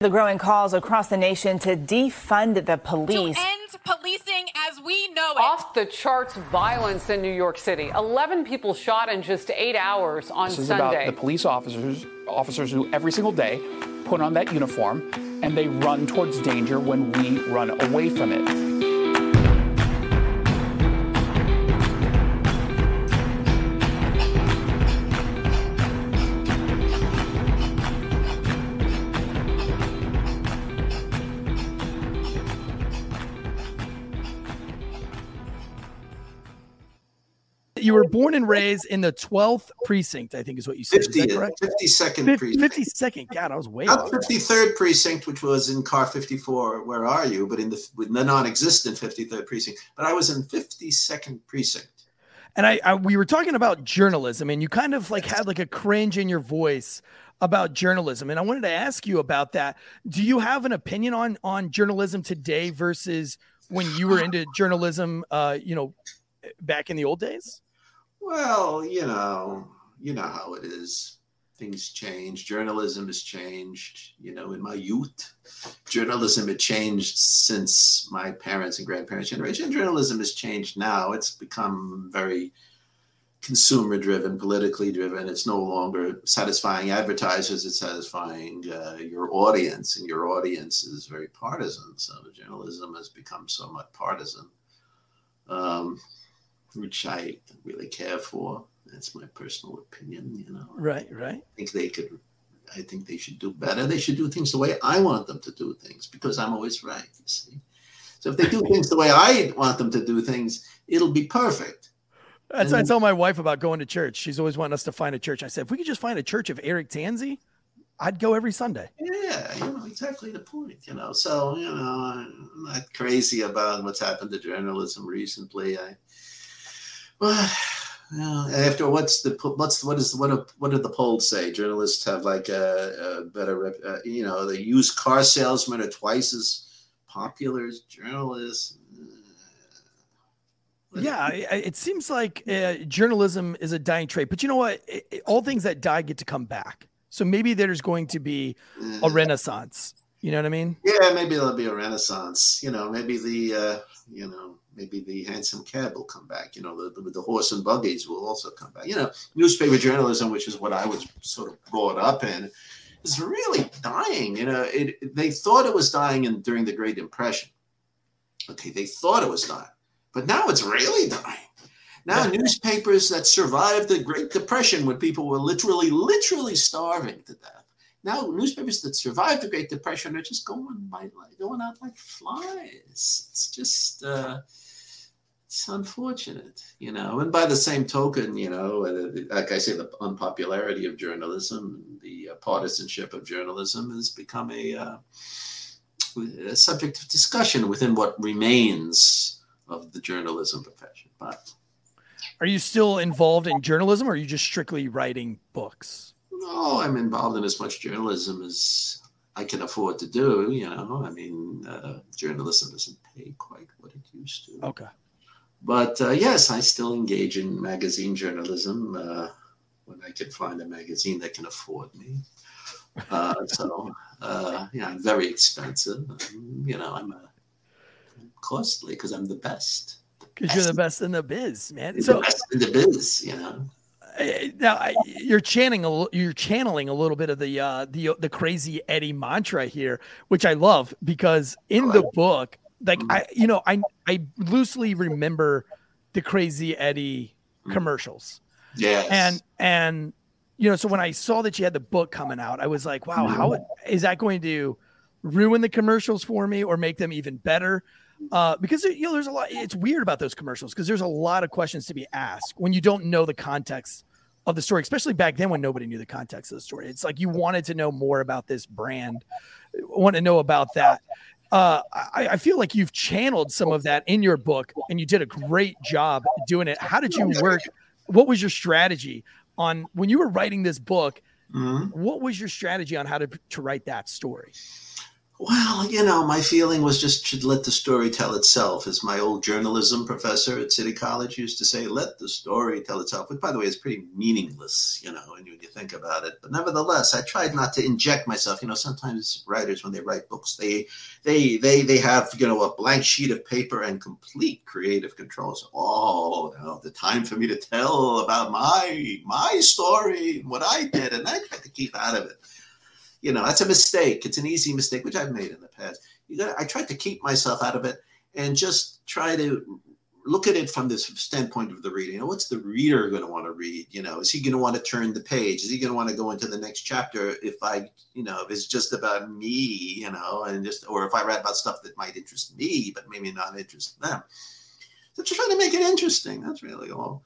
The growing calls across the nation to defund the police. To end policing as we know it. Off the charts violence in New York City. 11 people shot in just eight hours on this is Sunday. about the police officers, officers who every single day put on that uniform and they run towards danger when we run away from it. You were born and raised in the 12th precinct, I think is what you said. 50, 52nd precinct. 52nd. God, I was way Not 53rd precinct, which was in car 54. Where are you? But in the, the non-existent 53rd precinct. But I was in 52nd precinct. And I, I, we were talking about journalism, and you kind of like had like a cringe in your voice about journalism, and I wanted to ask you about that. Do you have an opinion on on journalism today versus when you were into journalism? Uh, you know, back in the old days. Well, you know, you know how it is. Things change. Journalism has changed. You know, in my youth, journalism had changed since my parents and grandparents' generation. Journalism has changed now. It's become very consumer driven, politically driven. It's no longer satisfying advertisers, it's satisfying uh, your audience, and your audience is very partisan. So journalism has become somewhat partisan. Um, which I really care for. That's my personal opinion, you know. Right, right. I think they could I think they should do better. They should do things the way I want them to do things because I'm always right, you see. So if they do things the way I want them to do things, it'll be perfect. That's and, I tell my wife about going to church. She's always wanting us to find a church. I said, if we could just find a church of Eric Tansey, I'd go every Sunday. Yeah, you know, exactly the point, you know. So, you know, I'm not crazy about what's happened to journalism recently. I well, after what's the what's what is what do, what did the polls say? Journalists have like a, a better, uh, you know, the used car salesmen are twice as popular as journalists. Yeah, it seems like uh, journalism is a dying trade, but you know what? It, it, all things that die get to come back. So maybe there's going to be a renaissance. You know what I mean? Yeah, maybe there'll be a renaissance. You know, maybe the uh, you know maybe the hansom cab will come back. You know, the, the, the horse and buggies will also come back. You know, newspaper journalism, which is what I was sort of brought up in, is really dying. You know, it, they thought it was dying in, during the Great Depression. Okay, they thought it was dying, but now it's really dying. Now, newspapers that survived the Great Depression, when people were literally, literally starving to death, now newspapers that survived the Great Depression are just going by, going out like flies. It's just. Uh, it's unfortunate, you know. And by the same token, you know, like I say, the unpopularity of journalism, the uh, partisanship of journalism has become a, uh, a, subject of discussion within what remains of the journalism profession. But are you still involved in journalism, or are you just strictly writing books? No, I'm involved in as much journalism as I can afford to do. You know, I mean, uh, journalism doesn't pay quite what it used to. Okay. But uh, yes, I still engage in magazine journalism uh, when I can find a magazine that can afford me. Uh, so uh, yeah, I'm very expensive. you know, I'm, uh, costly because I'm the best. Because you're the best in the biz, man. So, the best in the biz, you know. Now you're chanting a you're channeling a little bit of the uh, the the crazy Eddie mantra here, which I love because in the book like. I, you know, I I loosely remember the Crazy Eddie mm. commercials. Yeah. And and you know, so when I saw that you had the book coming out, I was like, wow, how mm. that going to ruin the commercials for me or make them even better? Uh, because you know, there's a lot. It's weird about those commercials because there's a lot of questions to be asked when you don't know the context of the story, especially back then when nobody knew the context of the story. It's like you wanted to know more about this brand, want to know about that uh, I, I, feel like you've channeled some of that in your book and you did a great job doing it. How did you work? What was your strategy on when you were writing this book? Mm-hmm. What was your strategy on how to, to write that story? Well, you know, my feeling was just to let the story tell itself. As my old journalism professor at City College used to say, let the story tell itself, which, by the way, is pretty meaningless, you know, when you think about it. But nevertheless, I tried not to inject myself. You know, sometimes writers, when they write books, they they they they have, you know, a blank sheet of paper and complete creative control. So, oh, no, the time for me to tell about my my story, what I did, and I tried to keep out of it you know that's a mistake. It's an easy mistake which i've made in the past. You got i tried to keep myself out of it and just try to look at it from this standpoint of the reader. You know what's the reader going to want to read? You know is he going to want to turn the page? Is he going to want to go into the next chapter if i you know if it's just about me you know and just or if i read about stuff that might interest me but maybe not interest them? So just trying to make it interesting that's really all.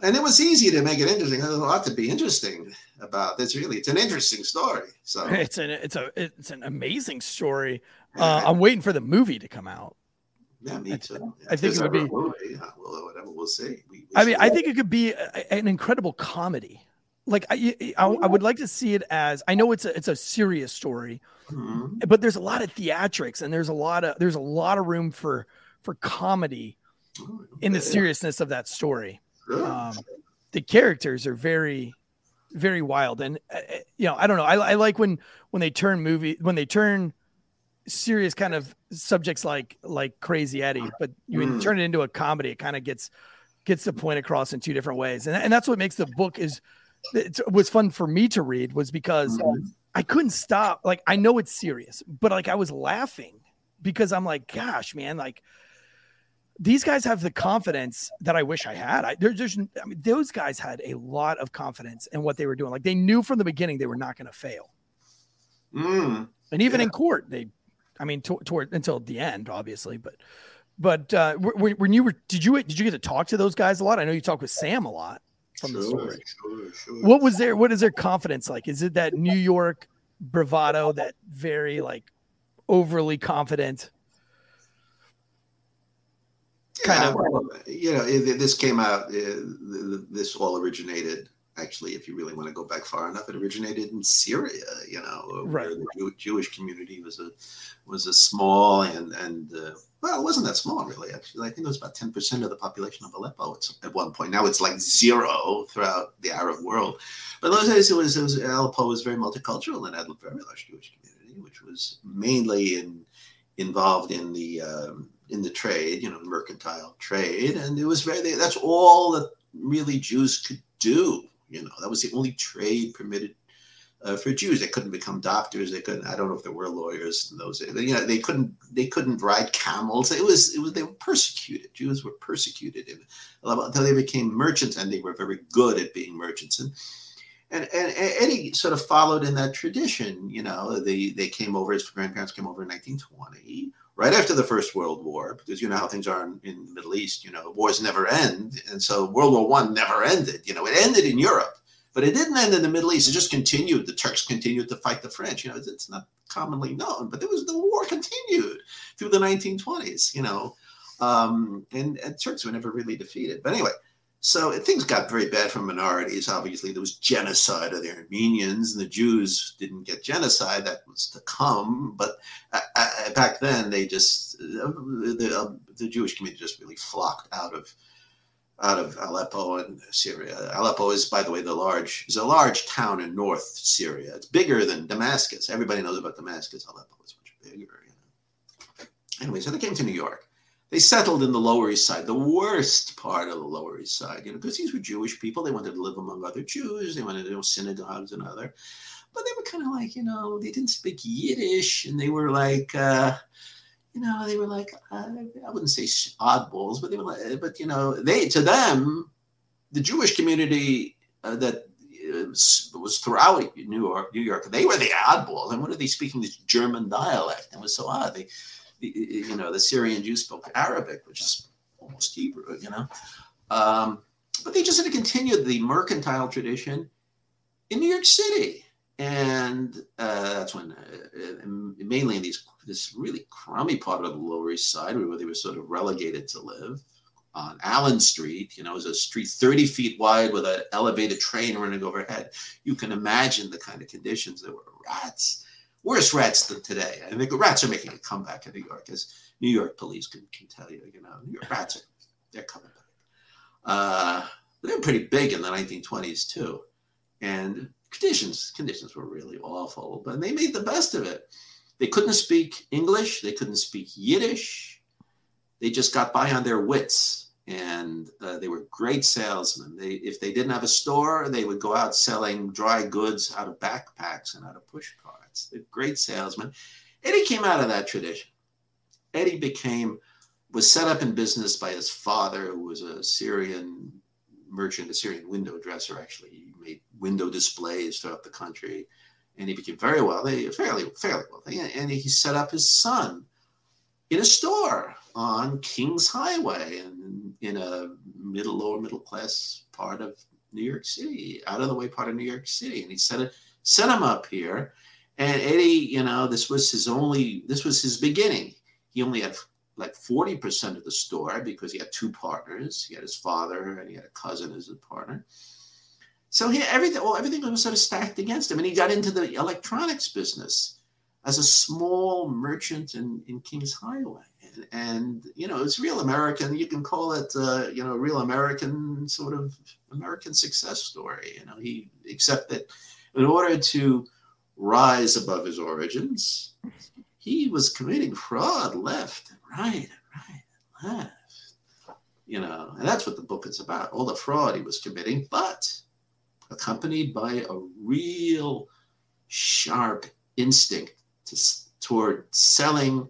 And it was easy to make it interesting. There's a lot to be interesting about this. Really, it's an interesting story. So it's an it's a it's an amazing story. Uh, I'm waiting for the movie to come out. Yeah, me too. I, I think it would be. Movie, yeah, well, whatever we'll see. We, we I mean, I think it could be a, an incredible comedy. Like I, I, I, would like to see it as. I know it's a it's a serious story, mm-hmm. but there's a lot of theatrics and there's a lot of there's a lot of room for for comedy oh, in the seriousness of that story. Um, the characters are very, very wild, and uh, uh, you know, I don't know. I, I like when when they turn movie when they turn serious kind of subjects like like Crazy Eddie, but you mm. turn it into a comedy. It kind of gets gets the point across in two different ways, and and that's what makes the book is it was fun for me to read was because mm. I couldn't stop. Like I know it's serious, but like I was laughing because I'm like, gosh, man, like these guys have the confidence that I wish I had. I, there, there's, I mean, those guys had a lot of confidence in what they were doing. Like they knew from the beginning they were not going to fail. Mm, and even yeah. in court, they, I mean, to, toward until the end, obviously. But, but uh, when you were, did you did you get to talk to those guys a lot? I know you talked with Sam a lot from sure, the story. Sure, sure. What was their What is their confidence like? Is it that New York bravado, that very like overly confident? Kind yeah, of well, you know this came out uh, this all originated actually if you really want to go back far enough it originated in syria you know right. the jewish community was a was a small and and uh, well it wasn't that small really actually. I think it was about 10% of the population of aleppo at one point. Now it's like zero throughout the arab world. But those days it was, it was aleppo was very multicultural and had a very large jewish community which was mainly in involved in the um, in the trade, you know, mercantile trade, and it was very. That's all that really Jews could do. You know, that was the only trade permitted uh, for Jews. They couldn't become doctors. They couldn't. I don't know if there were lawyers in those days. You know, they couldn't. They couldn't ride camels. It was. It was. They were persecuted. Jews were persecuted until they became merchants, and they were very good at being merchants. And and, and, Eddie sort of followed in that tradition. You know, they they came over. His grandparents came over in 1920 right after the First World War, because you know how things are in, in the Middle East. You know, wars never end, and so World War One never ended. You know, it ended in Europe, but it didn't end in the Middle East. It just continued. The Turks continued to fight the French. You know, it's, not commonly known, but there was the war continued through the 1920s. You know, um, and, and Turks were never really defeated. But anyway, so things got very bad for minorities. Obviously, there was genocide of the Armenians, and the Jews didn't get genocide. That was to come. But uh, uh, back then, they just uh, the, uh, the Jewish community just really flocked out of out of Aleppo and Syria. Aleppo is, by the way, the large is a large town in North Syria. It's bigger than Damascus. Everybody knows about Damascus. Aleppo is much bigger. You know. Anyway, so they came to New York they settled in the Lower East Side, the worst part of the Lower East Side, you know, because these were Jewish people. They wanted to live among other Jews. They wanted to know synagogues and other, but they were kind of like, you know, they didn't speak Yiddish, and they were like, uh, you know, they were like, uh, I wouldn't say oddballs, but they were like, but you know, they to them, the Jewish community uh, that uh, was throughout New York, New York, they were the oddballs. And what are they speaking this German dialect? It was so odd. They you know, the Syrian Jews spoke Arabic, which is almost Hebrew, you know. Um, but they just had to continue the mercantile tradition in New York City. And uh, that's when, uh, mainly in these this really crummy part of the Lower East Side, where they were sort of relegated to live on Allen Street. You know, it was a street 30 feet wide with an elevated train running overhead. You can imagine the kind of conditions. There were rats worse rats than today. I think rats are making a comeback in New York, as New York police can, can tell you. You know, New York rats are they're coming back. Uh, they were pretty big in the 1920s too, and conditions conditions were really awful, but they made the best of it. They couldn't speak English, they couldn't speak Yiddish. They just got by on their wits, and uh, they were great salesmen. They, if they didn't have a store, they would go out selling dry goods out of backpacks and out of push carts. They're great salesmen. Eddie came out of that tradition. Eddie became was set up in business by his father, who was a Syrian merchant, a Syrian window dresser. Actually, he made window displays throughout the country, and he became very wealthy, fairly fairly wealthy. And he set up his son in a store on Kings Highway, in, in a middle lower middle class part of New York City, out of the way part of New York City, and he sent it set him up here. And Eddie, you know, this was his only, this was his beginning. He only had like 40% of the store because he had two partners. He had his father and he had a cousin as a partner. So he everything well, everything was sort of stacked against him. And he got into the electronics business as a small merchant in, in Kings Highway. And, you know, it's real American. You can call it uh, you know, real American sort of American success story. You know, he except that in order to rise above his origins, he was committing fraud left and right and right and left. You know, and that's what the book is about all the fraud he was committing, but accompanied by a real sharp instinct to, toward selling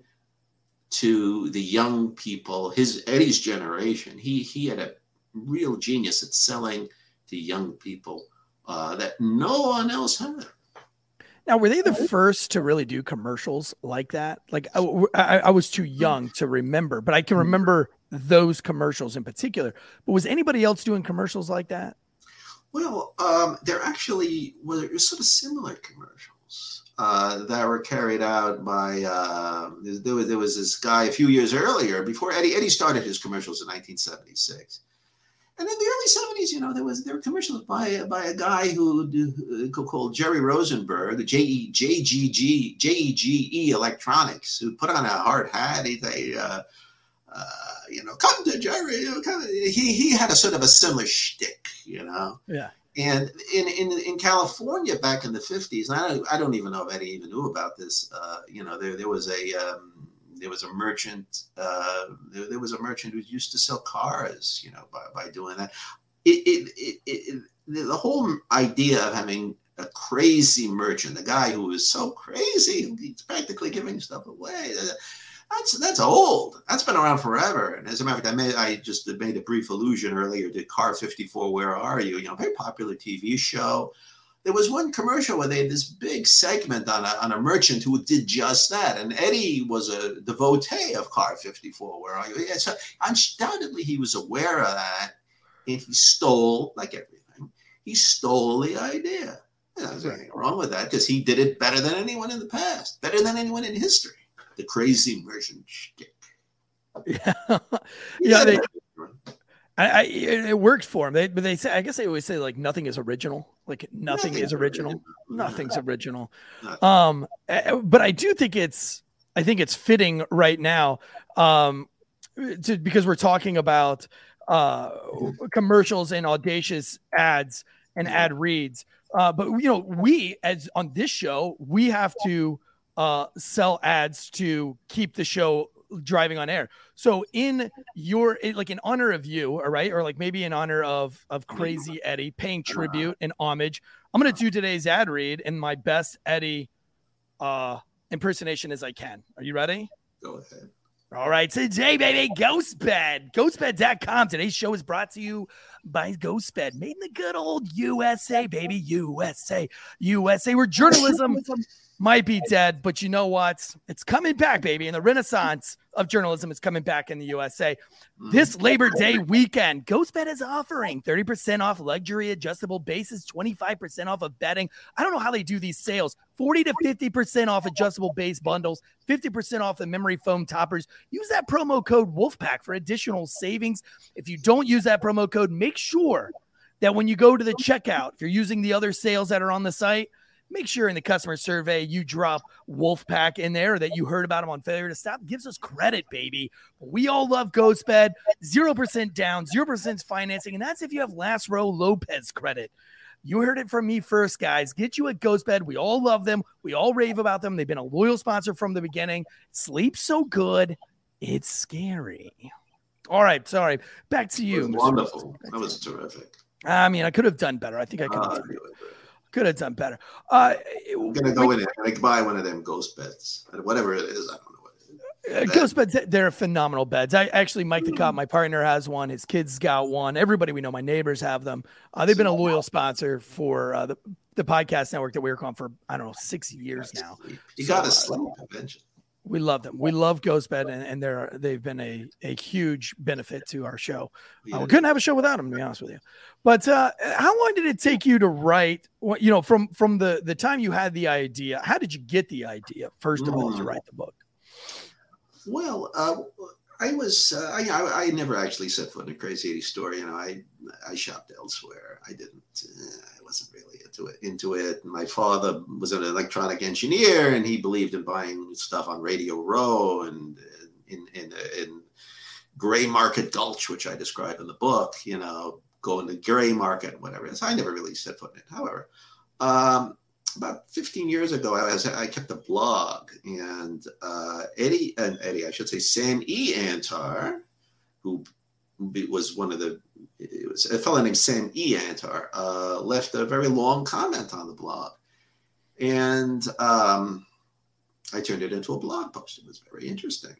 to the young people, his Eddie's generation. He, he had a real genius at selling to young people uh, that no one else had. Now, were they the first to really do commercials like that? Like, I, I, I, was too young to remember, but I can remember those commercials in particular. But was anybody else doing commercials like that? Well, um, there actually were sort of similar commercials uh, that were carried out by. Uh, there, was, there was this guy a few years earlier, before Eddie. Eddie started his commercials in 1976 and in the early 70s, you know, there was there were commercials by by a guy who, called Jerry Rosenberg, J E J G G J E G E Electronics, who put on a hard hat. He they, uh, uh, you know, come to Jerry. You know, come. He he had a sort of a similar shtick, you know. Yeah. And in, in in California back in the 50s, and I don't, I don't even know if Eddie even knew about this. Uh, you know, there there was a um, there was a merchant. Uh, there, there, was a merchant who used to sell cars. You know, by, by doing that, it, it, it, it the whole idea of having a crazy merchant, a guy who is so crazy, he's practically giving stuff away. That's that's old. That's been around forever. And as a matter of fact, I made I just made a brief allusion earlier to Car 54. Where are you? You know, very popular TV show there was one commercial where they had this big segment on a, on a merchant who did just that. And Eddie was a devotee of Car 54, where are you? Yeah, so undoubtedly he was aware of that. And he stole, like everything, he stole the idea. Yeah, there's nothing wrong with that because he did it better than anyone in the past, better than anyone in history. The crazy version shtick. Yeah, yeah. They, I, I, it worked for them. They, but they say, I guess they always say like nothing is original. Like nothing, nothing is original. original. Nothing's original. Um, but I do think it's, I think it's fitting right now, um, to, because we're talking about uh, commercials and audacious ads and ad reads. Uh, but you know, we as on this show, we have to uh, sell ads to keep the show driving on air. So in your like in honor of you, all right, or like maybe in honor of of Crazy Eddie, paying tribute and homage, I'm gonna do today's ad read in my best Eddie uh impersonation as I can. Are you ready? Go ahead. All right, today, baby, Ghostbed. Ghostbed.com. Today's show is brought to you by Ghostbed, made in the good old USA, baby. USA, USA, where journalism might be dead, but you know what? It's coming back, baby. And the renaissance of journalism is coming back in the USA. This Labor Day weekend, GhostBed is offering 30% off luxury adjustable bases, 25% off of bedding. I don't know how they do these sales. 40 to 50% off adjustable base bundles, 50% off the memory foam toppers. Use that promo code Wolfpack for additional savings. If you don't use that promo code, make sure that when you go to the checkout, if you're using the other sales that are on the site, make sure in the customer survey you drop Wolfpack in there that you heard about them on Failure to Stop. Gives us credit, baby. We all love GhostBed. 0% down, 0% financing. And that's if you have last row Lopez credit. You heard it from me first, guys. Get you a GhostBed. We all love them. We all rave about them. They've been a loyal sponsor from the beginning. Sleep so good, it's scary. All right, sorry. Back to you. wonderful. That was terrific. I mean, I could have done better. I think I could have Uh, could have done better. Uh, I'm gonna go in there and like buy one of them ghost beds, whatever it is. I don't know what it is. Uh, Ghost beds, they're phenomenal beds. I actually, Mike the cop, my partner has one. His kids got one. Everybody we know, my neighbors have them. Uh, they've been a loyal sponsor for uh, the the podcast network that we work on for I don't know six years now. You So, gotta uh, sleep eventually. We love them. We love Ghost Bed, and, and they're they've been a a huge benefit to our show. Uh, we couldn't have a show without them, to be honest with you. But uh, how long did it take you to write? What you know from from the the time you had the idea? How did you get the idea first of all to Mm. write the book? Well, uh, I was uh, I, I never actually set foot in a Crazy Eddie store. You know, I I shopped elsewhere. I didn't. Uh, I wasn't really into it. Into it. My father was an electronic engineer, and he believed in buying stuff on Radio Row and uh, in in in gray market gulch, which I describe in the book. You know, going to gray market, whatever. So I never really set foot in it. However. Um, about 15 years ago, I was I kept a blog, and uh, Eddie and Eddie, I should say, Sam E. Antar, who was one of the it was a fellow named Sam E. Antar, uh, left a very long comment on the blog, and um, I turned it into a blog post. It was very interesting.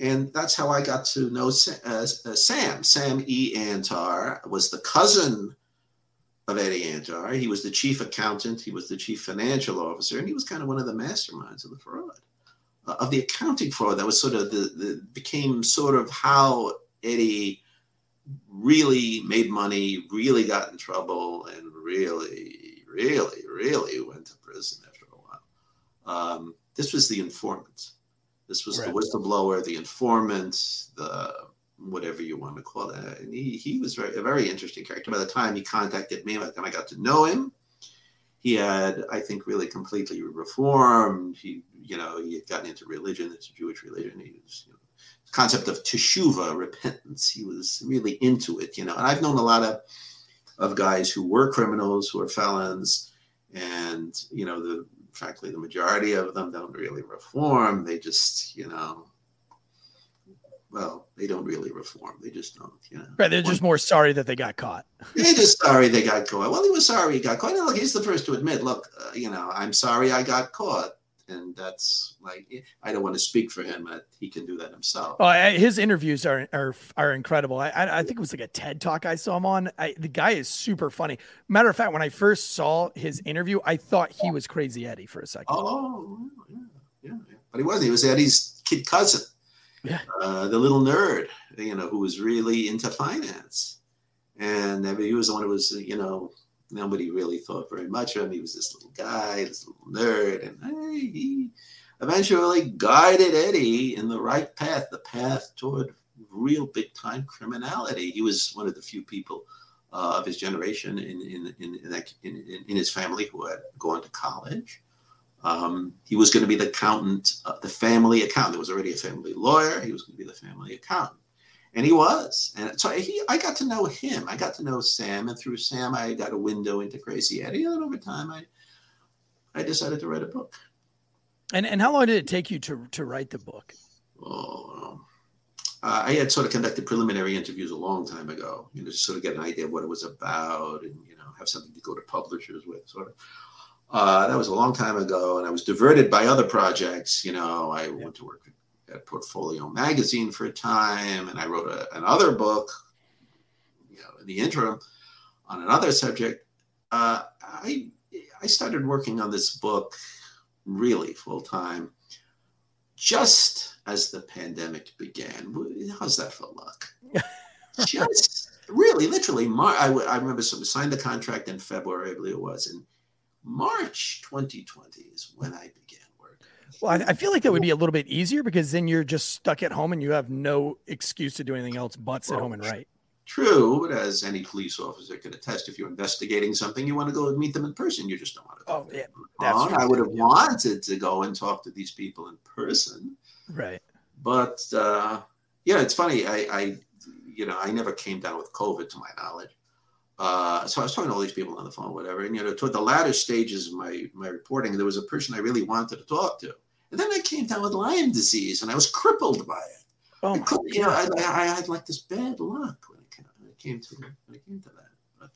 And that's how I got to know uh, Sam. Sam E. Antar was the cousin of Eddie Antar. He was the chief accountant, he was the chief financial officer, and he was kind of one of the masterminds of the fraud, uh, of the accounting fraud. That was sort of the, the became sort of how Eddie really made money, really got in trouble, and really, really, really went to prison after a while. Um, this was the informant. This was Right. the whistleblower, the informant, the whatever you want to call that. And he, he was very, a very interesting character. By the time he contacted me, by the time I got to know him, he had, I think, really completely reformed. He, you know, he had gotten into religion, it's a Jewish religion. He was, you know, concept of teshuva, repentance. He was really into it, you know. And I've known a lot of of guys who were criminals, who were felons, and you know, the frankly, the majority of them don't really reform. They just, you know, well, they don't really reform. They just don't, you know. Right, they're just more sorry that they got caught. They're just sorry they got caught. Well, he was sorry he got caught. And look, he's the first to admit, look, uh, you know, I'm sorry I got caught. And that's like, I don't want to speak for him. But he can do that himself. Oh, I, his interviews are are are incredible. I, I I think it was like a TED talk I saw him on. I, the guy is super funny. Matter of fact, when I first saw his interview, I thought he was Crazy Eddie for a second. Oh, yeah, yeah, yeah. But he wasn't. He was Eddie's kid cousin, Yeah. uh, the little nerd, you know, who was really into finance. And he was the one who was, you know, nobody really thought very much of him. He was this little guy, this little nerd, and hey, he eventually guided Eddie in the right path, the path toward real big time criminality. He was one of the few people uh, of his generation in in in, in, that, in in his family who had gone to college. Um, he was going to be the accountant, uh, the family accountant. There was already a family lawyer. He was going to be the family accountant, and he was. And so he, I got to know him. I got to know Sam, and through Sam, I got a window into Crazy Eddie. And over time, I, I decided to write a book. And and how long did it take you to to write the book? Oh, uh, I had sort of conducted preliminary interviews a long time ago, you know, just sort of get an idea of what it was about, and you know, have something to go to publishers with, sort of. Uh, that was a long time ago, and I was diverted by other projects. You know, I went to work at Portfolio Magazine for a time, and I wrote a, another book, you know, in the interim on another subject. Uh, I I started working on this book really full time just as the pandemic began. How's that for luck? just really, literally, Mar- I, I remember some, signed the contract in February, I believe it was, in March 2020 is when I began work. Well, I, I feel like that would be a little bit easier because then you're just stuck at home and you have no excuse to do anything else but sit home and write. True, but as any police officer can attest, if you're investigating something, you want to go and meet them in person. You just don't want to. Oh, yeah, that's. I would have wanted to go and talk to these people in person. Right. But uh, yeah, it's funny. I, I, you know, I never came down with COVID to my knowledge. Uh, so I was talking to all these people on the phone, whatever. And you know, toward the latter stages of my my reporting, there was a person I really wanted to talk to, and then I came down with Lyme disease, and I was crippled by it. Oh my you know, I, I, had like this bad luck when it came, when it came to when it came to that. But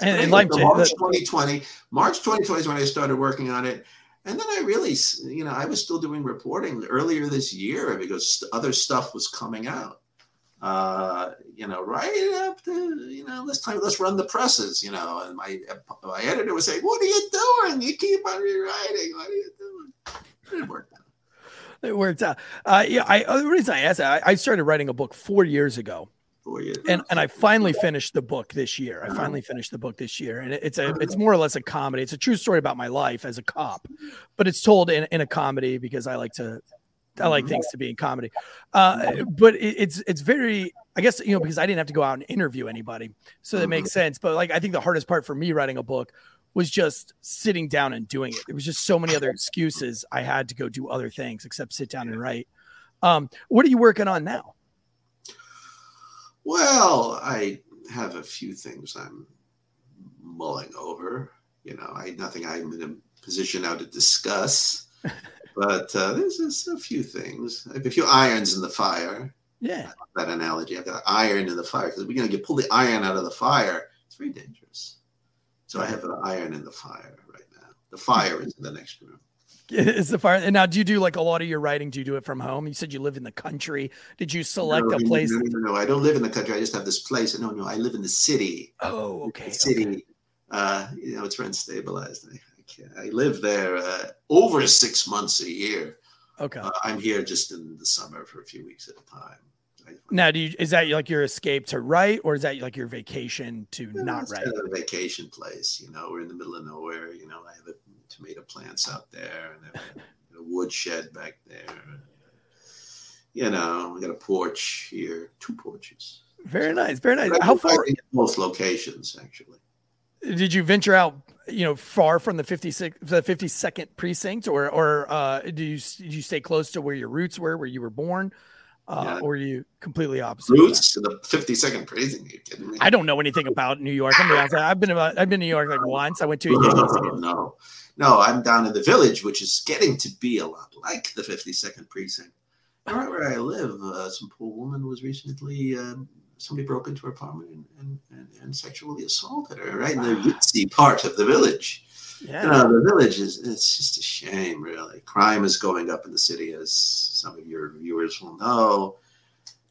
and, and like March 2020, March 2020 is when I started working on it. And then I really, you know, I was still doing reporting earlier this year because other stuff was coming out uh, you know, right up to, you know, this time let's run the presses, you know. And my my editor was saying, What are you doing? You keep on rewriting. What are you doing? It worked out. It worked out. Uh, yeah, I uh, the reason I asked I, I started writing a book four years ago. Four years. And and I finally finished the book this year. I finally finished the book this year. And it's a it's more or less a comedy. It's a true story about my life as a cop, but it's told in, in a comedy because I like to I like things to be in comedy. Uh, but it, it's it's very I guess you know because I didn't have to go out and interview anybody, so that makes sense. But like I think the hardest part for me writing a book was just sitting down and doing it. There was just so many other excuses I had to go do other things except sit down and write. Um, what are you working on now? Well, I have a few things I'm mulling over. You know, I nothing I'm in a position now to discuss. But uh, there's, there's, a few things, like a few irons in the fire. Yeah. That analogy. I've got iron in the fire because we're going to pull the iron out of the fire. It's very dangerous. So I have an iron in the fire right now. The fire is in the next room. Is the fire and now do you do like a lot of your writing? Do you do it from home? You said you live in the country. Did you select no, a place? No, no, no, I don't live in the country. I just have this place. No, no, I live in the city. Oh, okay. The city. Okay. Uh, you know, it's rent stabilized. I live there uh, over six months a year. Okay. Uh, I'm here just in the summer for a few weeks at a time. now, do you, is that like your escape to write, or is that like your vacation to yeah, not write? Kind of a vacation place. You know, we're in the middle of nowhere. You know, I have a, tomato plants out there and a, a woodshed back there. You know, we got a porch here, two porches. Very nice, very nice. How far? Both locations, actually did you venture out you know far from the 56 the 52nd precinct or or uh do you did you stay close to where your roots were where you were born uh, yeah. or are you completely opposite? Roots to the 52nd precinct you kidding me? I don't know anything about new york. I'm i've been about i've been to new york like once. I went to a no, no no. I'm down in the village which is getting to be a lot like the 52nd precinct. Right where i live uh, some poor woman was recently um, somebody broke into her apartment and, and, and, and sexually assaulted her right in the ritzy part of the village. Yeah. You know, the village is it's just a shame, really. Crime is going up in the city, as some of your viewers will know.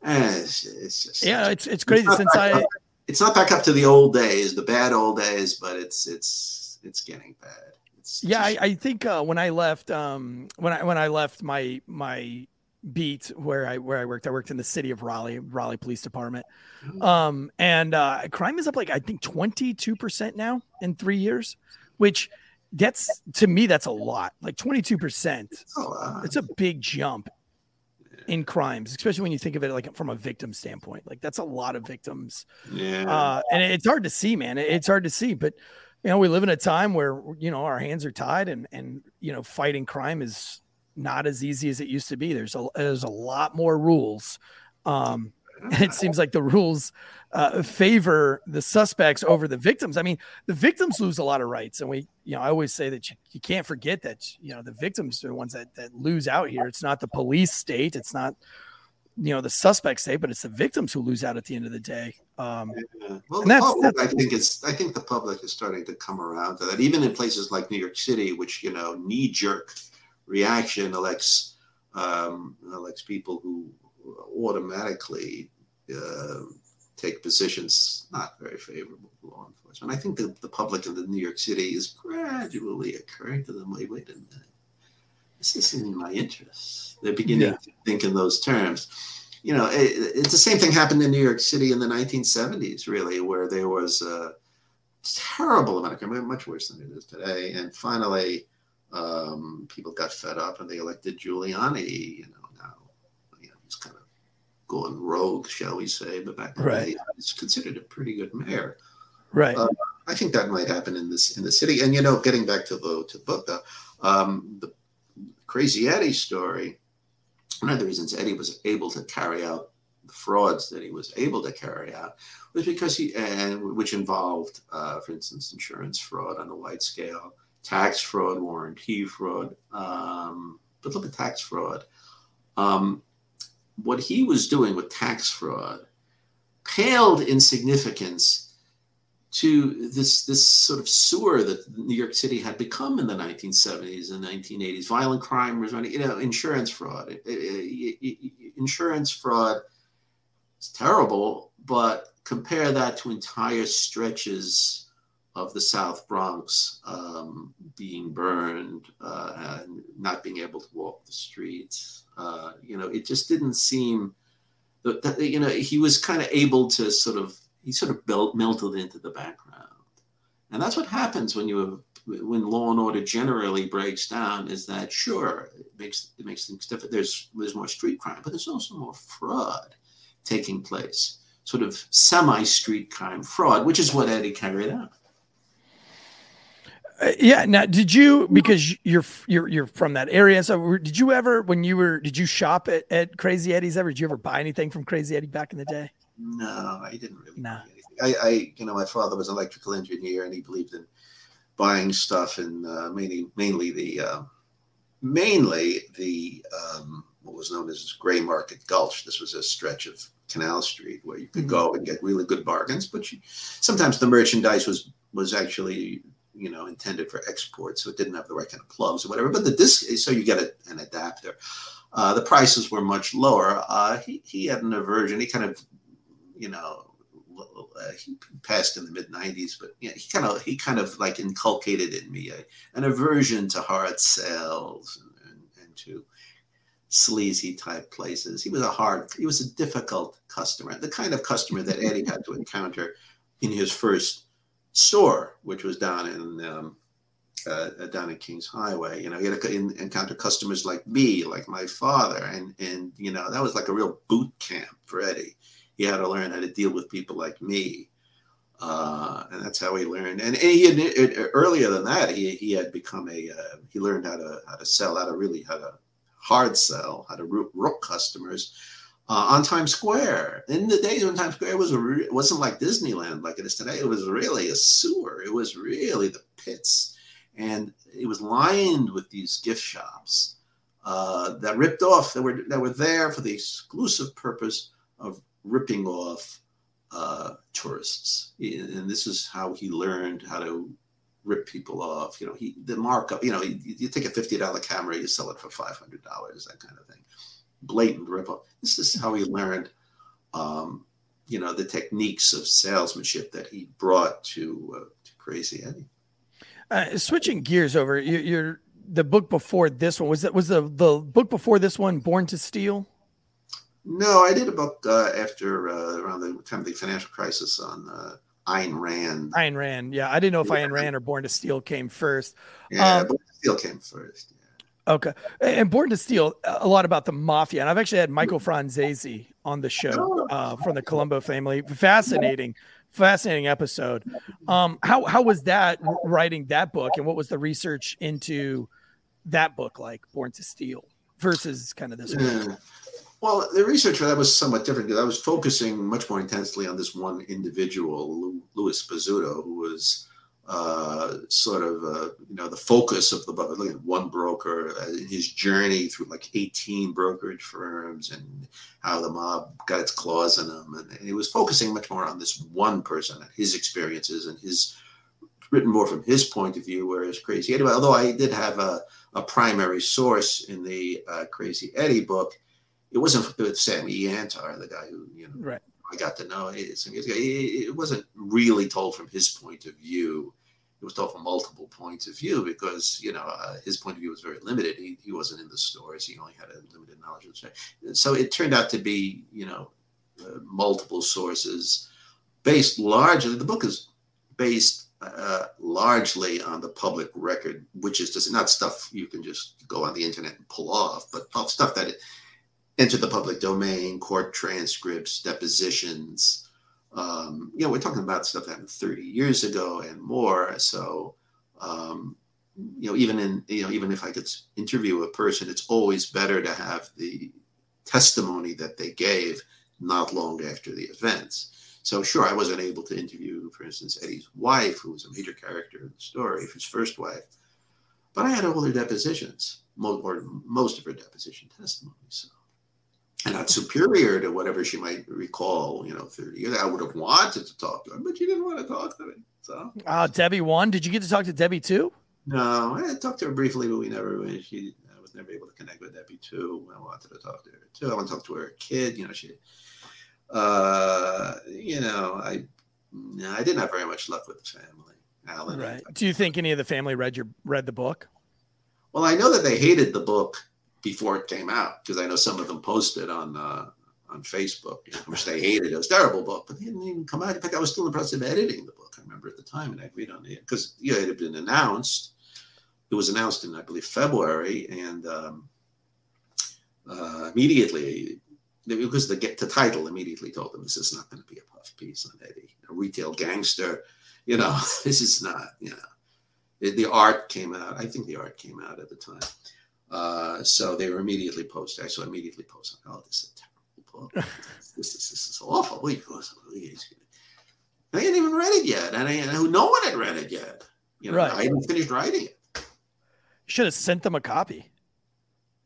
And it's, it's just yeah, it's it's crazy it's since I up, it's not back up to the old days, the bad old days, but it's it's it's getting bad. It's yeah, I, I, think uh, when I left, um, when I when I left my my beat where I where I worked. I worked in the city of Raleigh, Raleigh Police Department. Mm. Um, and uh, crime is up like I think 22% now in three years, which that's to me that's a lot. Like 22%. It's a big jump in crimes, especially when you think of it like from a victim standpoint. Like that's a lot of victims. Yeah. Uh, and it's hard to see, man. It's hard to see, but you know, we live in a time where you know our hands are tied and and you know fighting crime is not as easy as it used to be. There's a there's a lot more rules. Um, it seems like the rules uh, favor the suspects over the victims. I mean, the victims lose a lot of rights, and we, you know, I always say that you, you can't forget that you know the victims are the ones that that lose out here. It's not the police state, it's not you know the suspect state, but it's the victims who lose out at the end of the day. Um, yeah. Well, the that's, public, that's, I think it's I think the public is starting to come around to that, even in places like New York City, which you know knee jerk reaction elects um, elects people who automatically uh, take positions not very favorable to law enforcement. I think the, the public in the New York City is gradually occurring to them. Wait, wait a minute. This isn't in my interest. They're beginning yeah. to think in those terms. You know, it, it's the same thing happened in New York City in the 1970s, really, where there was a terrible amount of crime, much worse than it is today. And finally, um, people got fed up and they elected Giuliani. You know, now you know he's kind of gone rogue, shall we say? But back in Right. the day, he's considered a pretty good mayor. Right. Uh, I think that might happen in this in the city. And you know, getting back to the to the book, though, um, the Crazy Eddie story. One of the reasons Eddie was able to carry out the frauds that he was able to carry out was because he and which involved, uh, for instance, insurance fraud on a wide scale, tax fraud, warranty fraud. Um, but look at tax fraud. Um, what he was doing with tax fraud paled in significance to this this sort of sewer that New York City had become in the 1970s and 1980s. Violent crime was running, you know, insurance fraud. Insurance fraud is terrible, but compare that to entire stretches of the South Bronx um, being burned uh, and not being able to walk the streets. Uh, you know, it just didn't seem that, that, you know he was kind of able to sort of he sort of melted into the background, and that's what happens when you when law and order generally breaks down. Is that sure it makes it makes things different. There's there's more street crime, but there's also more fraud taking place, sort of semi street crime fraud, which is what Eddie carried out. Uh, yeah. Now, did you because you're you're you're from that area? So, did you ever when you were did you shop at, at Crazy Eddie's ever? Did you ever buy anything from Crazy Eddie back in the day? No, I didn't really. No. buy anything. I, I, you know, my father was an electrical engineer, and he believed in buying stuff, and uh, mainly, mainly the, uh, mainly the um, what was known as Gray Market Gulch. This was a stretch of Canal Street where you could Mhm. go and get really good bargains, but you, sometimes the merchandise was was actually you know intended for export, so it didn't have the right kind of plugs or whatever. But the disc, so you get a, an adapter. Uh, the prices were much lower. Uh, he, he had an aversion. He kind of, you know, uh, he passed in the mid '90s, but you know, he kind of he kind of like inculcated in me a, an aversion to hard sales and, and, and to sleazy type places. He was a hard, he was a difficult customer, the kind of customer that Eddie had to encounter in his first store, which was down in um, uh, down in Kings Highway. You know, he had to encounter customers like me, like my father, and and you know that was like a real boot camp for Eddie. He had to learn how to deal with people like me, uh, and that's how he learned. And, and he had it, earlier than that, he he had become a uh, he learned how to how to sell, how to really how to hard sell, how to rook, rook customers. Uh, on Times Square. In the days when Times Square was re- wasn't like Disneyland like it is today. It was really a sewer. It was really the pits, and it was lined with these gift shops uh, that ripped off. That were that were there for the exclusive purpose of ripping off uh, tourists. And this is how he learned how to rip people off. You know, he the markup. You know, you, you take a fifty dollar camera, you sell it for five hundred dollars, that kind of thing. Blatant rip off. This is how he learned. Um, you know the techniques of salesmanship that he brought to, uh, to Crazy Eddie. Uh, switching gears over, you, you're the book before this one was that was the the book before this one Born to Steal. No, I did a book uh, after uh, around the time of the financial crisis on uh, Ayn Rand. Ayn Rand. Yeah, I didn't know if Ayn Rand or Born to Steal came first. Yeah, um, but it still came first. Okay, and Born to Steal a lot about the mafia, and I've actually had Michael Franzese on the show uh, from the Colombo family. Fascinating, fascinating episode. Um, how how was that writing that book, and what was the research into that book like, Born to Steal, versus kind of this one? Well, the research for that was somewhat different because I was focusing much more intensely on this one individual, Lu- Louis Pasciuto, who was uh, sort of uh, you know the focus of the. Look at one broker, uh, his journey through like 18 brokerage firms, and how the mob got its claws in him, and he was focusing much more on this one person and his experiences and his written more from his point of view, whereas Crazy Eddie. Although I did have a, a primary source in the uh, Crazy Eddie book it wasn't with Sammy Yantar, the guy who you know Right. I got to know. It, it wasn't really told from his point of view. It was told from multiple points of view because you know uh, his point of view was very limited. He, he wasn't in the stores. He only had a limited knowledge of the store. So it turned out to be you know uh, multiple sources based largely. The book is based uh, largely on the public record, which is just not stuff you can just go on the internet and pull off, but stuff that enter the public domain, court transcripts, depositions. Um, you know, we're talking about stuff that happened 30 years ago and more. So, um, you know, even in you know, even if I could interview a person, it's always better to have the testimony that they gave not long after the events. So, sure, I wasn't able to interview, for instance, Eddie's wife, who was a major character in the story, his first wife, but I had all their depositions, or most of her deposition testimony. So, not superior to whatever she might recall, you know, 30 years. I would have wanted to talk to her, but she didn't want to talk to me. So, uh, Debbie one, Did you get to talk to Debbie too? No, I talked to her briefly, but we never. She, I was never able to connect with Debbie too. I wanted to talk to her too. I want to talk to her kid. You know, she, uh, you know, I, I didn't have very much luck with the family. Alan. Right. Do you think any of the family read your read the book? Well, I know that they hated the book before it came out because I know some of them posted on uh, on Facebook, you know, which they hated. It was terrible book, but they didn't even come out. In fact, I was still in the process of editing the book. I remember at the time, and I agreed on it because yeah, it had been announced it was announced in, I believe, February, and um, uh, immediately, because the the title immediately told them this is not going to be a puff piece on Eddie, a retail gangster. You know, this is not. You know, the art came out. I think the art came out at the time. Uh, so they were immediately posted. I saw immediately posted. Oh, this is a terrible book. this, is this is awful. I hadn't even read it yet, and, I, and no one had read it yet. You know, right. I hadn't finished writing it You should have sent them a copy.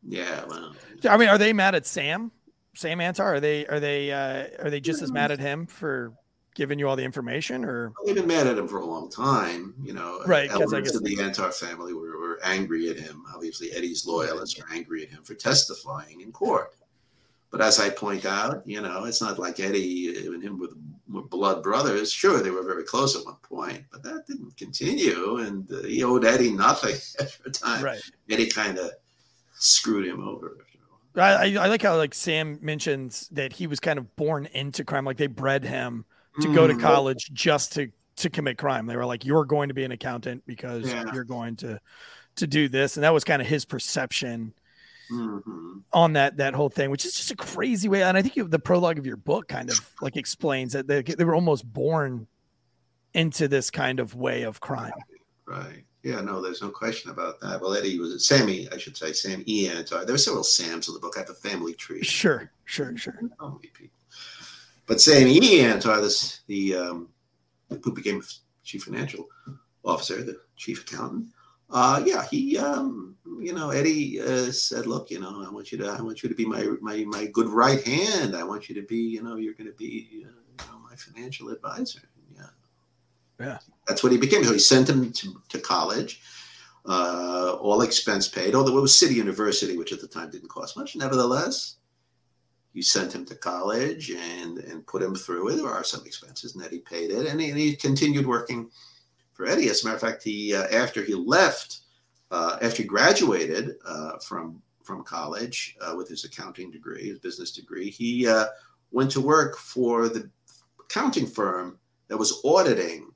Yeah, well. I mean, are they mad at Sam? Sam Antar? Are they are they uh, are they just as mad at him for giving you all the information, or they've been mad at him for a long time? You know, right? Elements I guess of the Antar family were, were angry at him. Obviously, Eddie's loyalists are angry at him for testifying in court. But as I point out, you know, it's not like Eddie and him with were blood brothers. Sure, they were very close at one point, but that didn't continue, and uh, he owed Eddie nothing at the time. Right. Eddie kind of screwed him over. I, I like how like Sam mentions that he was kind of born into crime, like they bred him to mm. go to college just to to commit crime. They were like, "You're going to be an accountant because yeah. you're going to to do this," and that was kind of his perception mm-hmm. on that that whole thing, which is just a crazy way. And I think you, the prologue of your book kind of like explains that they, they were almost born into this kind of way of crime. Right. Yeah, no, there's no question about that. Well, Eddie was Sammy, I should say, Sam Ian. Antar. There were several Sams in the book. I have a family tree. Sure, sure, sure. Many people. But Sam. Antar, this the um, who became chief financial officer, the chief accountant, uh, yeah, he, um, you know, Eddie uh, said, "Look, you know, I want you to, I want you to be my my my good right hand. I want you to be, you know, you're going to be, uh, you know, my financial advisor." Yeah, yeah, that's what he became. So he sent him to, to college, uh, all expense paid. Although it was City University, which at the time didn't cost much. Nevertheless, you sent him to college and and put him through it. There are some expenses, and Eddie paid it, and he, and he continued working for Eddie. As a matter of fact, he uh, after he left, uh, after he graduated uh, from from college uh, with his accounting degree, his business degree, he uh, went to work for the accounting firm that was auditing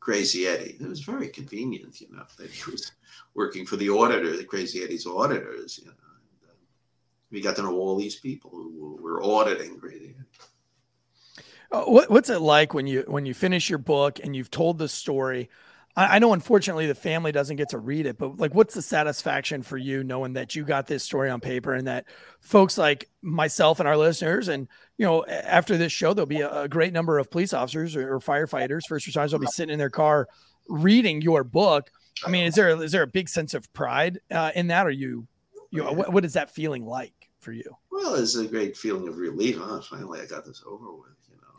Crazy Eddie. It was very convenient, you know, that he was working for the auditor, the Crazy Eddie's auditors. You know, we got to know all these people who were auditing Eddie. Uh, what, what's it like when you when you finish your book and you've told the story? I, I know, unfortunately, the family doesn't get to read it, but like, what's the satisfaction for you knowing that you got this story on paper and that folks like myself and our listeners, and you know, after this show, there'll be a, a great number of police officers or, or firefighters, first responders will be sitting in their car reading your book. I mean, is there is there a big sense of pride uh, in that? Or you, you, what, what is that feeling like for you? Well, it's a great feeling of relief. Huh? Finally, I got this over with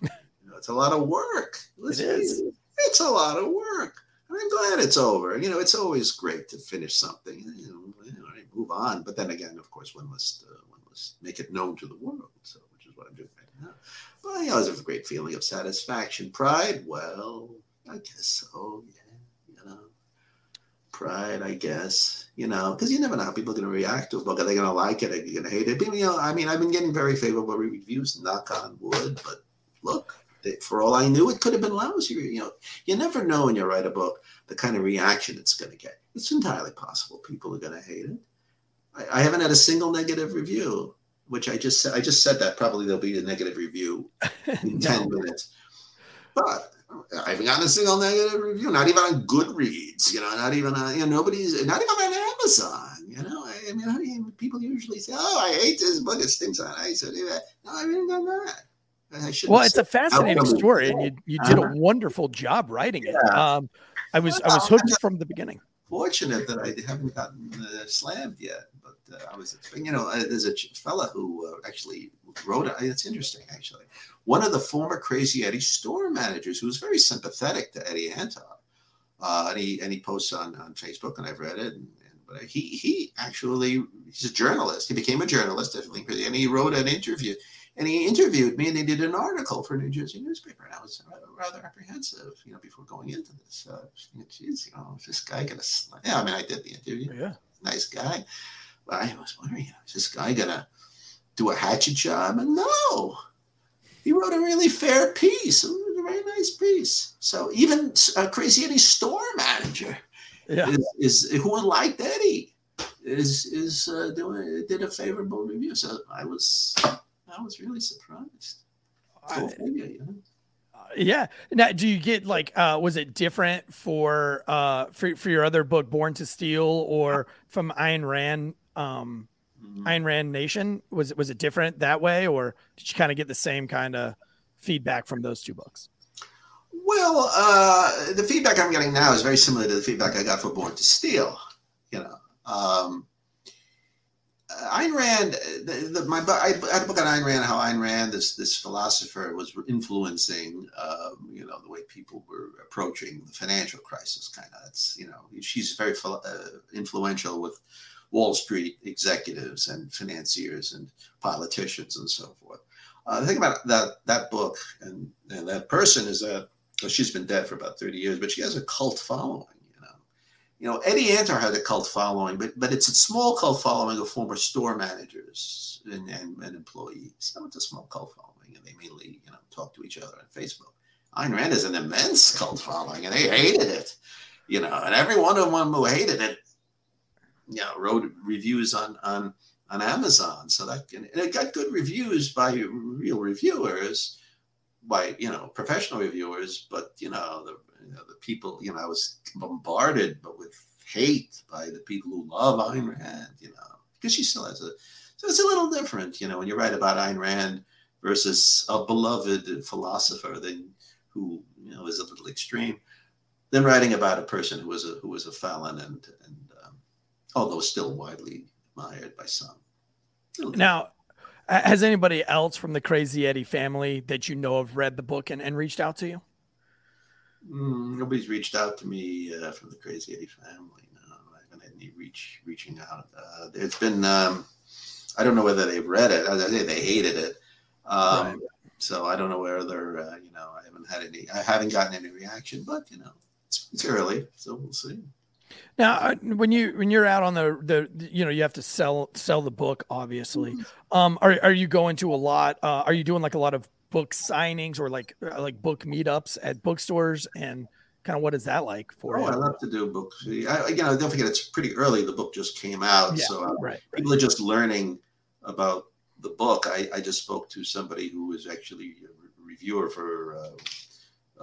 You know, it's a lot of work. it is. It's a lot of work. I'm glad it's over. You know, it's always great to finish something. You know, you know move on. But then again, of course, one must uh, one must make it known to the world. So, which is what I'm doing right now. But you know, there's a great feeling of satisfaction, pride. Well, I guess so. Yeah, you know, pride. I guess you know, because you never know how people are going to react to a book. Are they going to like it? Are they going to hate it? But, you know, I mean, I've been getting very favorable reviews. Knock on wood. But look, for all I knew, it could have been lousy. You know, you never know when you write a book the kind of reaction it's going to get. It's entirely possible people are going to hate it. I, I, haven't had a single negative review which I just said, I just said that probably there'll be a negative review in No. 10 minutes. But I haven't gotten a single negative review, not even on Goodreads, you know, not even on, you know, nobody's, not even on Amazon, you know. I, I mean, I mean, people usually say, oh, I hate this book, it stinks on ice. No, I haven't done that. Well, it's a fascinating story, and you you did a Uh-huh. wonderful job writing it. Yeah. Um, I was I was hooked from the beginning. fortunate that I haven't gotten uh, slammed yet. But uh, I was, you know, uh, there's a ch- fella who uh, actually wrote it. It's interesting, actually. One of the former Crazy Eddie store managers who was very sympathetic to Eddie Antar. Uh, and he and he posts on, on Facebook, and I've read it. And, and but he he actually he's a journalist. He became a journalist, definitely, and he wrote an interview. And he interviewed me, and he did an article for a New Jersey newspaper. And I was rather, rather apprehensive, you know, before going into this. Uh, Geez, you know, is this guy gonna? sl-" Yeah, I mean, I did the interview. Yeah. Nice guy, but I was wondering, is this guy gonna do a hatchet job? And no, he wrote a really fair piece, a very nice piece. So even uh, Crazy Eddie's store manager Yeah. is, is who liked Eddie is is uh, doing did a favorable review. So I was I was really surprised. Go I- figure, know? yeah. Now, do you get like uh was it different for uh for for your other book Born to Steal or from Ayn Rand um Mhm. Ayn Rand Nation? Was it was it different that way or did you kind of get the same kind of feedback from those two books? Well, uh, the feedback I'm getting now is very similar to the feedback I got for Born to Steal. You know, um, uh, Ayn Rand. The, the, my I had a book on Ayn Rand, how Ayn Rand, this this philosopher, was influencing, um, you know, the way people were approaching the financial crisis. Kind of, it's you know, she's very uh, influential with Wall Street executives and financiers and politicians and so forth. Uh, the thing about that that book and, and that person is that well, she's been dead for about 30 years, but she has a cult following, you know. You know, Eddie Antar had a cult following, but but it's a small cult following of former store managers and, and, and employees. So it's a small cult following, and they mainly, you know, talk to each other on Facebook. Ayn Rand has an immense cult following, and they hated it, you know, and every one of them who hated it, you know, wrote reviews on on on Amazon. So that and it got good reviews by real reviewers by you know professional reviewers, but you know the you know, the people you know I was bombarded but with hate by the people who love Ayn Rand, you know, because she still has a so it's a little different, you know, when you write about Ayn Rand versus a beloved philosopher then who you know is a little extreme, than writing about a person who was a who was a felon and and although still widely admired by some. Now, has anybody else from the Crazy Eddie family that you know of read the book and, and reached out to you? Mm, nobody's reached out to me uh, from the Crazy Eddie family. No, I haven't had any reach reaching out. Uh, it's been um, I don't know whether they've read it. I say, they hated it. Um, Right. So I don't know whether uh, you know. I haven't had any. I haven't gotten any reaction, but you know, it's, it's early, so we'll see. Now, uh, when you when you're out on the the you know you have to sell sell the book, obviously. Um, are are you going to a lot? Uh, are you doing like a lot of book signings or like uh, like book meetups at bookstores and kind of what is that like for Oh, I love to do books. I, you know, don't forget it's pretty early. The book just came out, Yeah, so uh, right, right. people are just learning about the book. I, I just spoke to somebody who was actually a re- reviewer for uh,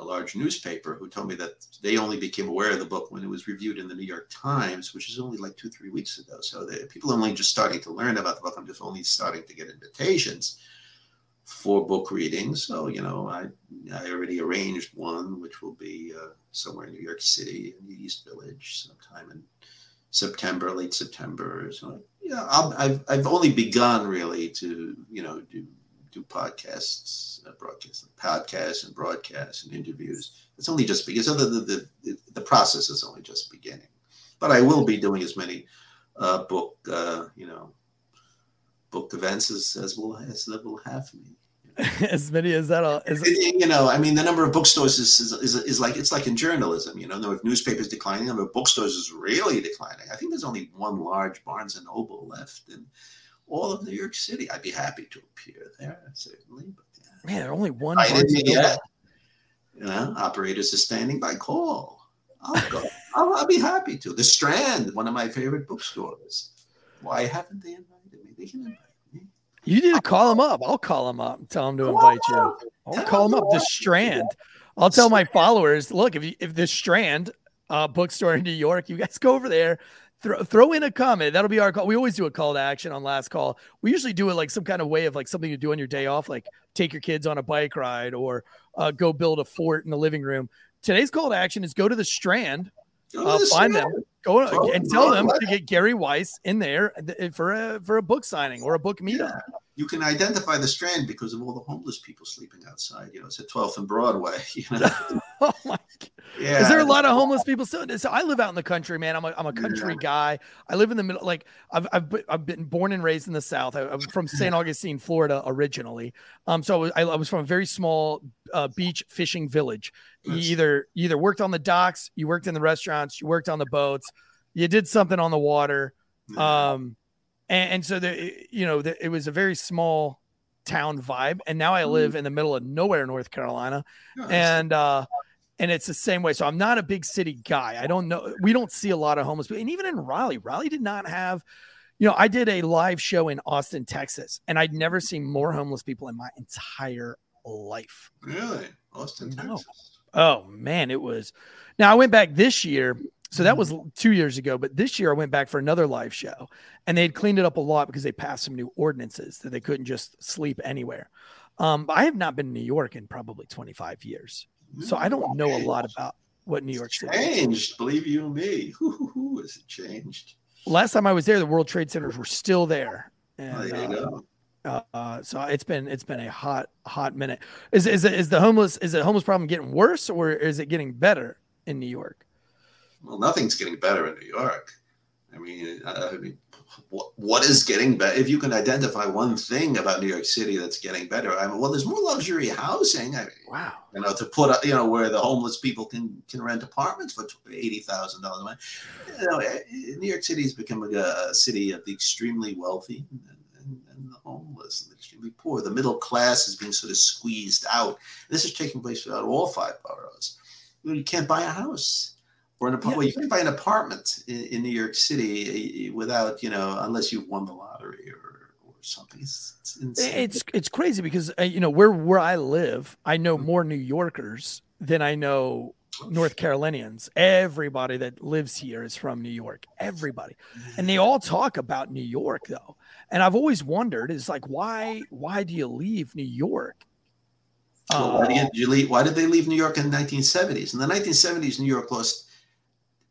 a large newspaper who told me that they only became aware of the book when it was reviewed in the New York Times, which is only like two, three weeks ago. So the, people are only just starting to learn about the book. I'm just only starting to get invitations for book readings. So, you know, I, I already arranged one, which will be uh, somewhere in New York City in the East Village sometime in September, late September. So yeah, I'll, I've I've only begun really to you know do do podcasts, uh, broadcasts, podcasts and broadcasts and interviews. It's only just because so the, the the the process is only just beginning. But I will be doing as many uh, book uh, you know book events as as will as that will have me. as many as that all is you know, I mean, the number of bookstores is, is, is, is like it's like in journalism. You know, the number of newspapers declining, the number of bookstores is really declining. I think there's only one large Barnes and Noble left in all of New York City. I'd be happy to appear there, certainly. But yeah. man, only one. I didn't yet. You know, operators are standing by call. I'll go. I'll, I'll be happy to. The Strand, one of my favorite bookstores. Why haven't they invited me? They can invite me. You need to call him up. I'll call him up and tell him to invite you. I'll call him up. The Strand. I'll tell my followers, look, if you, if the Strand uh, bookstore in New York, you guys go over there, throw throw in a comment. That'll be our call. We always do a call to action on last call. We usually do it like some kind of way of like something to do on your day off, like take your kids on a bike ride or uh, go build a fort in the living room. Today's call to action is go to the Strand, uh, find them. Go Oh, and tell them to get Gary Weiss in there for a for a book signing or a book meetup. You can identify the strand because of all the homeless people sleeping outside. You know, it's at 12th and Broadway. You know, Oh my yeah. Is there a lot of homeless people still? So I live out in the country, man. I'm a, I'm a country guy. I live in the middle. Like I've, I've, been- I've been born and raised in the South. I, I'm from St. Augustine, Florida, originally. Um, so I was, I, I was from a very small uh, beach fishing village. You either you either worked on the docks, you worked in the restaurants, you worked on the boats, you did something on the water. Um, and, and so the, you know, the, it was a very small town vibe. And now I live in the middle of nowhere, North Carolina Nice. and uh and it's the same way so i'm not a big city guy i don't know we don't see a lot of homeless people and even in raleigh raleigh did not have you know i did a live show in austin texas and i'd never seen more homeless people in my entire life really, Austin, No. Texas. oh man it was now i went back this year so that was two years ago but this year i went back for another live show and they had cleaned it up a lot because they passed some new ordinances that they couldn't just sleep anywhere um, i have not been in new york in probably 25 years so I don't know a lot about what New York City. is. changed. Believe you me. Hoo, has it changed? Last time I was there, the World Trade Centers were still there, and there you uh, go. Uh, so it's been it's been a hot hot minute. Is is is the homeless is the homeless problem getting worse or is it getting better in New York? Well, nothing's getting better in New York. I mean, uh, I mean, what, what is getting better? If you can identify one thing about New York City that's getting better, I mean, well, there's more luxury housing. I mean, Wow. you know, to put up, you know, where the homeless people can can rent apartments for eighty thousand dollars a month. You know, eh, New York City is becoming a city of the extremely wealthy and, and, and the homeless and the extremely poor. The middle class is being sort of squeezed out. This is taking place throughout all five boroughs. You, know, you can't buy a house. Or an apartment. Well, you can't buy an apartment in, in New York City eh, without, you know, unless you've won the lottery or, or something. It's, it's. It's it's crazy because uh, you know where where I live, I know more New Yorkers than I know North Carolinians. Everybody that lives here is from New York. Everybody, and they all talk about New York though. And I've always wondered, is like why why do you leave New York? Well, why, did you- leave, why did they leave New York in the 1970s? In the 1970s, New York lost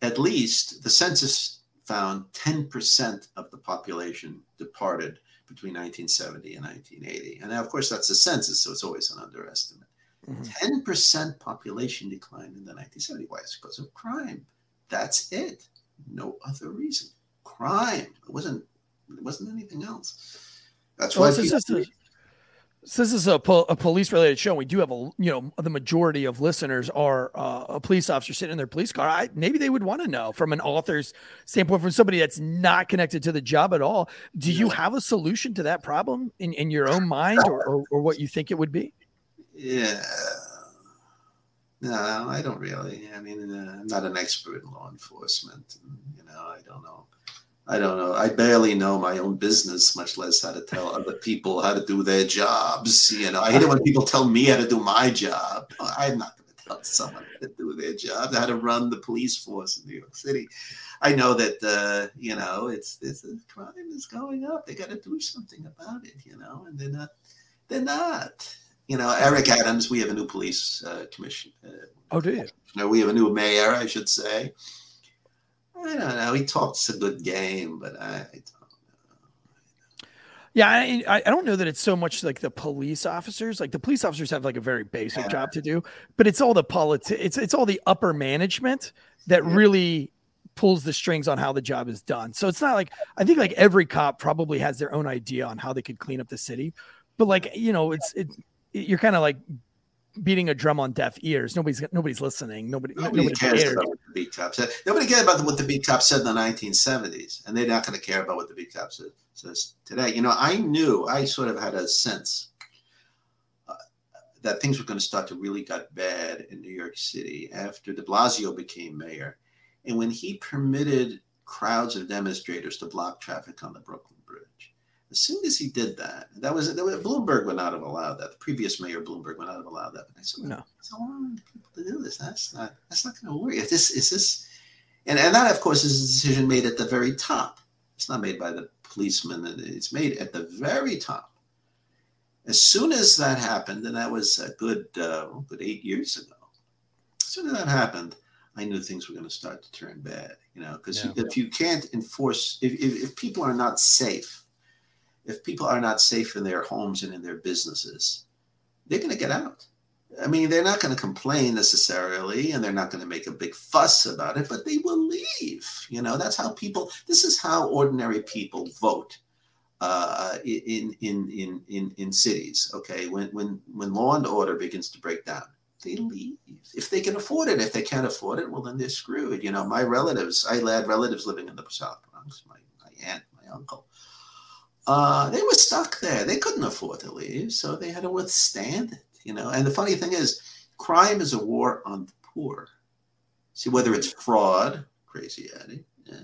at least the census found 10% of the population departed between 1970 and 1980. And now, of course, that's the census, so it's always an underestimate. Mhm. 10% population decline in the 1970s. Why? It's because of crime. That's it. No other reason. Crime. It wasn't. It wasn't anything else. That's why. Well, since this is, since this is a, po- a police related show, we do have a you know the majority of listeners are uh, a police officer sitting in their police car. I, maybe they would want to know from an author's standpoint, from somebody that's not connected to the job at all. Do you have a solution to that problem in, in your own mind, or, or, or what you think it would be? Yeah. No, I don't really. I mean, uh, I'm not an expert in law enforcement. You know, I don't know. I don't know. I barely know my own business, much less how to tell other people how to do their jobs. You know, I hate it when people tell me how to do my job. I'm not going to tell someone how to do their job, how to run the police force in New York City. I know that uh, you know it's this crime is going up. They got to do something about it. You know, and they're not. They're not you know, Eric Adams, we have a new police uh, commission. Uh, Oh, do you? no, we have a new mayor, I should say. I don't know. He talks a good game, but I, I don't know. Yeah, I, I I don't know that it's so much like the police officers. Like the police officers have like a very basic Yeah. job to do, but it's all the politics. It's it's all the upper management that Yeah. really pulls the strings on how the job is done. So it's not like I think like every cop probably has their own idea on how they could clean up the city, but like you know, it's it. You're kind of like beating a drum on deaf ears. Nobody's nobody's listening. Nobody Nobody, nobody, cares cares. about what the beat cop said. Nobody cared about what the beat cop said in the 1970s, and they're not going to care about what the beat cop says, says today. You know, I knew, I sort of had a sense uh, that things were going to start to really get bad in New York City after de Blasio became mayor. And when he permitted crowds of demonstrators to block traffic on the Brooklyn As soon as he did that, that was, that was Bloomberg would not have allowed that. The previous mayor Bloomberg would not have allowed that. But I said, No. it's allowing people to do this. That's not that's not going to work. If this is this, and and that of course is a decision made at the very top. It's not made by the policeman. It's made at the very top. As soon as that happened, and that was a good uh, good eight years ago. As soon as that happened, I knew things were going to start to turn bad. You know, because Yeah. if you can't enforce, if, if if people are not safe, if people are not safe in their homes and in their businesses, they're going to get out. I mean, they're not going to complain necessarily, and they're not going to make a big fuss about it, but they will leave. You know, that's how people. This is how ordinary people vote uh, in in in in in cities. Okay, when when when law and order begins to break down, they leave if they can afford it. If they can't afford it, well, then they're screwed. You know, my relatives. I had relatives living in the South Bronx. My my aunt, my uncle. Uh, they were stuck there. They couldn't afford to leave, so they had to withstand it. You know, and the funny thing is, crime is a war on the poor. See, whether it's fraud, crazy Eddie, yeah.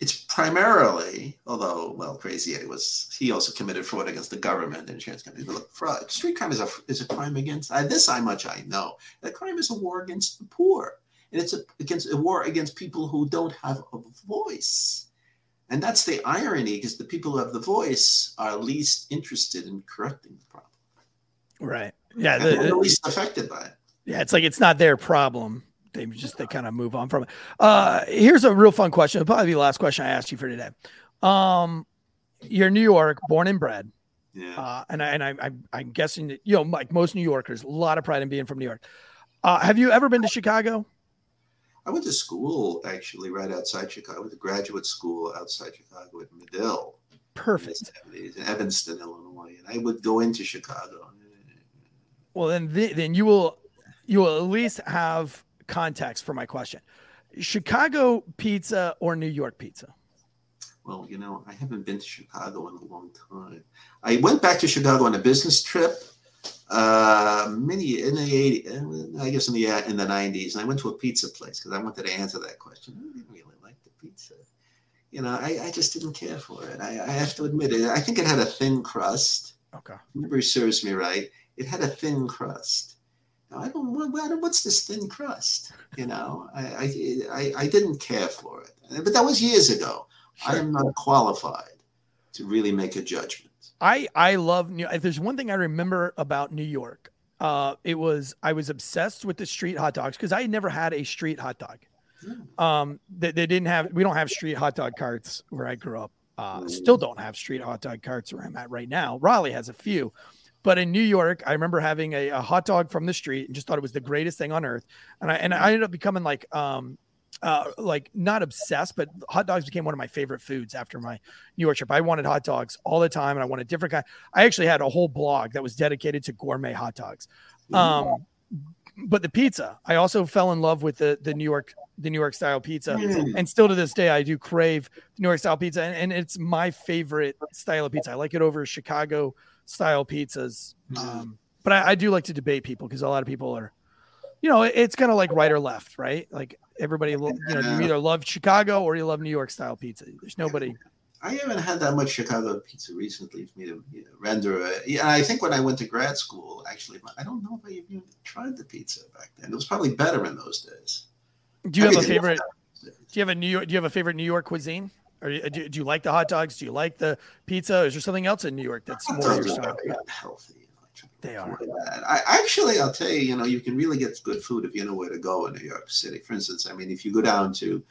it's primarily, although, well, crazy Eddie was, he also committed fraud against the government, and insurance companies. But look, fraud, street crime is a is a crime against. I, this I much I know. That crime is a war against the poor, and it's a against a war against people who don't have a voice. And that's the irony, because the people who have the voice are least interested in correcting the problem. Right. Yeah. The- the least affected by it. Yeah, it's like it's not their problem. They just they kind of move on from it. Uh here's a real fun question. It'll probably be the last question I asked you for today. Um you're New York, born and bred. Yeah. Uh and I and I, I I'm guessing that you know, like most New Yorkers, a lot of pride in being from New York. Uh have you ever been to Chicago? I went to school actually right outside Chicago. I went to graduate school outside Chicago at Medill in Perfect. 70s, in Evanston, Illinois. And I would go into Chicago. Well, then the, then you will you will at least have context for my question. Chicago pizza or New York pizza? Well, you know, I haven't been to Chicago in a long time. I went back to Chicago on a business trip uh many in the 80s i guess in the uh, in the 90s and i went to a pizza place because i wanted to answer that question. I didn't really like the pizza. You know i, I just didn't care for it. I, I have to admit it. I think it had a thin crust. Okay. memory serves me right. It had a thin crust. Now, i don't what, what- what's this thin crust? You know I, I i i didn't care for it. But that was years ago. I am not qualified to really make a judgment I I love New. If there's one thing I remember about New York, uh, it was I was obsessed with the street hot dogs because I had never had a street hot dog. Um, they, they didn't have. We don't have street hot dog carts where I grew up. Uh, still don't have street hot dog carts where I'm at right now. Raleigh has a few, but in New York, I remember having a, a hot dog from the street and just thought it was the greatest thing on earth. And I and I ended up becoming like um uh, like not obsessed, but hot dogs became one of my favorite foods after my New York trip. I wanted hot dogs all the time, and I wanted different kind. I actually had a whole blog that was dedicated to gourmet hot dogs. Um, but the pizza, I also fell in love with the the New York the New York style pizza, Mm. and still to this day, I do crave New York style pizza, and, and it's my favorite style of pizza. I like it over Chicago style pizzas. Um, but I, I do like to debate people because a lot of people are, you know, it's kind of like right or left, right? Like everybody, you know, you uh, either love Chicago or you love New York style pizza. There's nobody. I haven't had that much Chicago pizza recently for me to you know, render. A, yeah, I think when I went to grad school, actually, I don't know if I even tried the pizza back then. It was probably better in those days. Do you have a favorite? Do you have a New York? Do you have a favorite New York cuisine? Or do, do do you like the hot dogs? Do you like the pizza? Is there something else in New York that's Hot more your style? very They are. I actually, I'll tell you, you know, you can really get good food if you know where to go in New York City. For instance, I mean, if you go down to,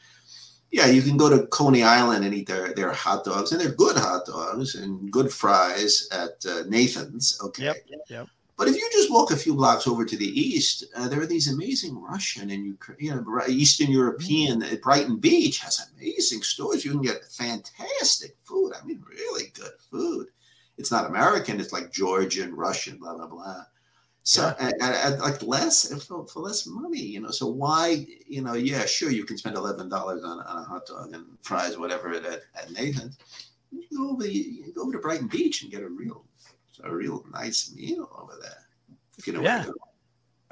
yeah, you can go to Coney Island and eat their their hot dogs, and they're good hot dogs and good fries at uh, Nathan's. Okay. Yep, yep. But if you just walk a few blocks over to the east, uh, there are these amazing Russian and Ukra- you know Eastern European. uh, Brighton Beach has amazing stores. You can get fantastic food. I mean, really good food. It's not American. It's like Georgian, Russian, blah blah blah. So at, at, at like less for, for less money, you know. So why, you know, yeah, sure, you can spend eleven dollars on, on a hot dog and fries, whatever, at, at Nathan's. You go over, you go over to Brighton Beach and get a real a real nice meal over there. If you know Yeah. go.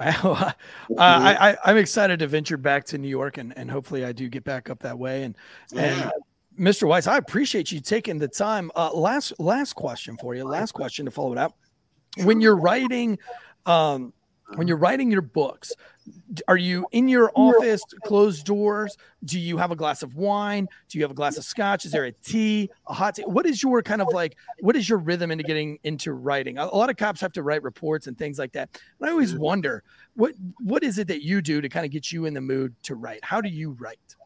uh, I, I I'm excited to venture back to New York and and hopefully I do get back up that way and and Yeah. Mr. Weiss, I appreciate you taking the time. Uh, last last question for you. Last question to follow it up. When you're writing, um, when you're writing your books, are you in your office, closed doors? Do you have a glass of wine? Do you have a glass of scotch? Is there a tea, a hot tea? What is your kind of like? What is your rhythm into getting into writing? A, a lot of cops have to write reports and things like that. And I always wonder what what is it that you do to kind of get you in the mood to write? How do you write?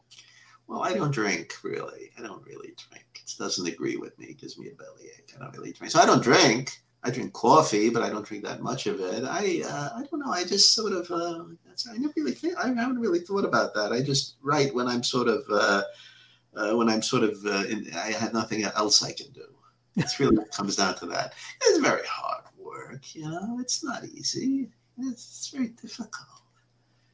Well, I don't drink really. I don't really drink. It doesn't agree with me. It gives me a bellyache. I don't really drink. So I don't drink. I drink coffee, but I don't drink that much of it. I uh, I don't know. I just sort of uh, I never really think I haven't really thought about that. I just write when I'm sort of uh, uh when I'm sort of uh, in, I have nothing else I can do. It's really comes down to that. It's very hard work, you know. It's not easy. It's, it's very difficult.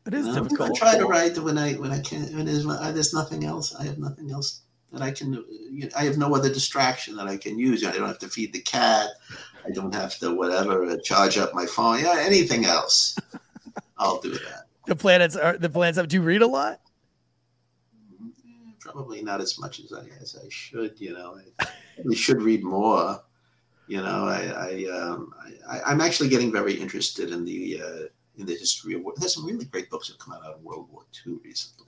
It is know? difficult. I try to write when I when I can when there's, there's nothing else. I have nothing else that I can. You know, I have no other distraction that I can use. I don't have to feed the cat. I don't have to whatever charge up my phone. Yeah, anything else, I'll do that. The planets are the planets up. Do you read a lot? Probably not as much as I as I should. You know, I probably should read more. You know, I, I, um, I am actually getting very interested in the uh, in the history of war. There's some really great books that come out of World War II recently.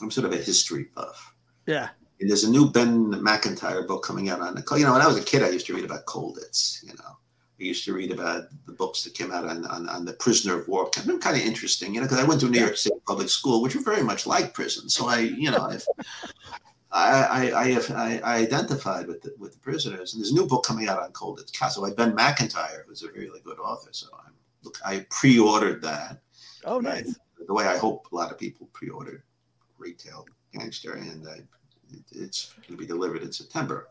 I'm sort of a history buff. Yeah. And there's a new Ben Macintyre book coming out on the. You know, when I was a kid, I used to read about Colditz. You know, I used to read about the books that came out on on, on the prisoner of war. Kind of, kind of interesting, you know, because I went to New York City public school, which were very much like prison. So I, you know, I've, I, I, I, have, I, I identified with the, with the prisoners. And there's a new book coming out on Colditz Castle by Ben Macintyre, who's a really good author. So I'm I pre-ordered that. Oh, nice. And the way I hope a lot of people pre-ordered Retail Gangster, and I it's going to be delivered in September.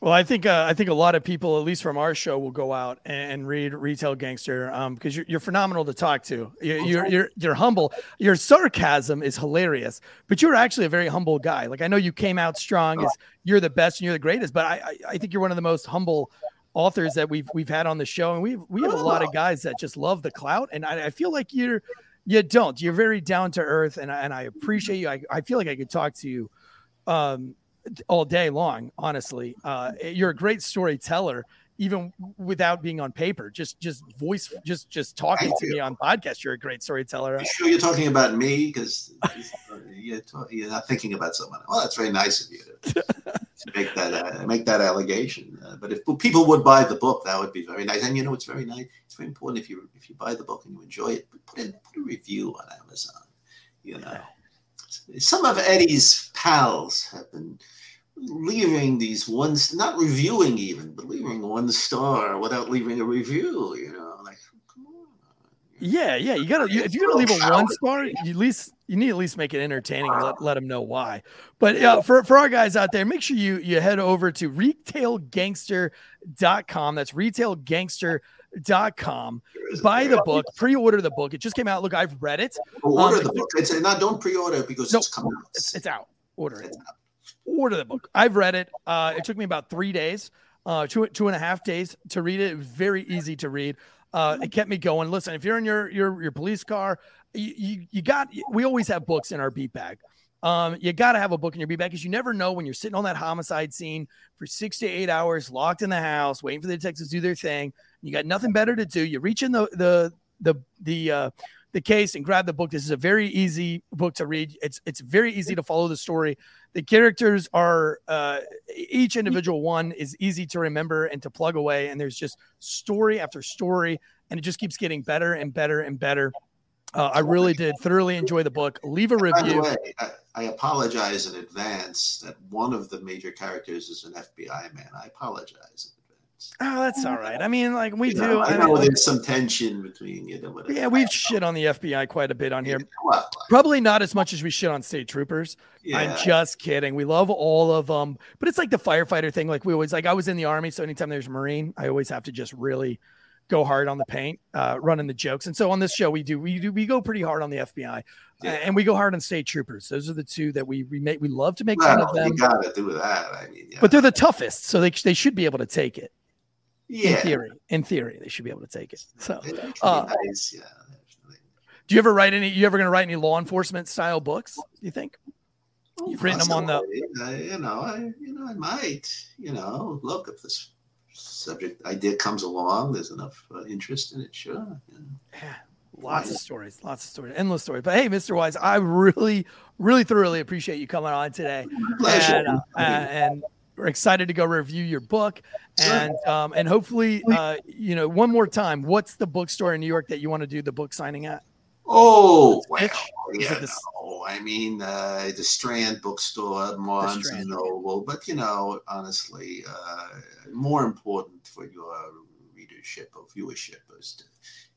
Well, I think uh, I think a lot of people, at least from our show, will go out and read Retail Gangster um, because you're, you're phenomenal to talk to. You're, you're, you're you're humble. Your sarcasm is hilarious, but you're actually a very humble guy. Like I know you came out strong as you're the best and you're the greatest, but I I, I think you're one of the most humble authors that we've we've had on the show, and we we have a lot of guys that just love the clout, and I, I feel like you're you don't. You're very down to earth, and and I appreciate you. I, I feel like I could talk to you um, all day long. Honestly, uh, you're a great storyteller, even without being on paper. Just just voice, just just talking Thank to you. me on podcast. You're a great storyteller. You sure you're talking about me because you're, you're, not thinking about someone. Well, that's very nice of you to, make that uh, make that allegation. Uh, but if people would buy the book, that would be very nice. And you know, it's very nice. It's very important if you if you buy the book and you enjoy it, put in put a review on Amazon. You know. Some of Eddie's pals have been leaving these ones, not reviewing even, but leaving one star without leaving a review. You know, like come on. Yeah, yeah. You gotta if you're gonna leave a one star, you at least you need to at least make it entertaining and let, let them know why. But uh, for for our guys out there, make sure you you head over to retailgangster.com. That's retailgangster.com. Buy the book, pre-order the book. It just came out. Look, I've read it. Order um, the book. It's not don't pre-order because no, it's coming out. It's, it's out. Order it. Out. Order the book. I've read it. Uh, it took me about three days, uh, two two and a half days to read it. It was very easy to read. Uh, it kept me going. Listen, if you're in your your your police car, you, you, you got. We always have books in our beat bag. Um, you got to have a book in your beat bag because you never know when you're sitting on that homicide scene for six to eight hours, locked in the house, waiting for the detectives to do their thing. You got nothing better to do. You reach in the the the the uh, the case and grab the book. This is a very easy book to read. It's it's very easy to follow the story. The characters are uh, each individual one is easy to remember and to plug away. And there's just story after story, and it just keeps getting better and better and better. Uh, I really did thoroughly enjoy the book. Leave a review. Way, I, I, apologize in advance that one of the major characters is an FBI man. I apologize. Oh, that's all right. I mean, like we you do. Know, I, I know mean, there's some tension between you know. Yeah, we've shit on the FBI quite a bit on here. Well, Probably not as much as we shit on state troopers. Yeah. I'm just kidding. We love all of them, but it's like the firefighter thing. Like we always like. I was in the army, so anytime there's a marine, I always have to just really go hard on the paint, uh, running the jokes. And so on this show, we do we do we go pretty hard on the FBI, yeah. and we go hard on state troopers. Those are the two that we we make we love to make well, fun of them. You gotta do that. I mean, yeah. but they're the toughest, so they they should be able to take it. Yeah. In theory, in theory, they should be able to take it. So, uh, nice. yeah. Do you ever write any? You ever going to write any law enforcement style books? Do you think? You've written them on the. Uh, you know, I you know I might. You know, look if this subject idea comes along, there's enough uh, interest in it. Sure. Yeah. Yeah, lots of stories, lots of stories, endless stories. But hey, Mr. Weiss, I really, really thoroughly appreciate you coming on today, Pleasure. and, uh, uh, and we're excited to go review your book, and um, and hopefully, uh, you know, one more time, what's the bookstore in New York that you want to do the book signing at? Oh, well, yeah, the no. I mean, uh, the Strand bookstore, Barnes Strand. and Noble, but you know, honestly, uh, more important for your readership or viewership is to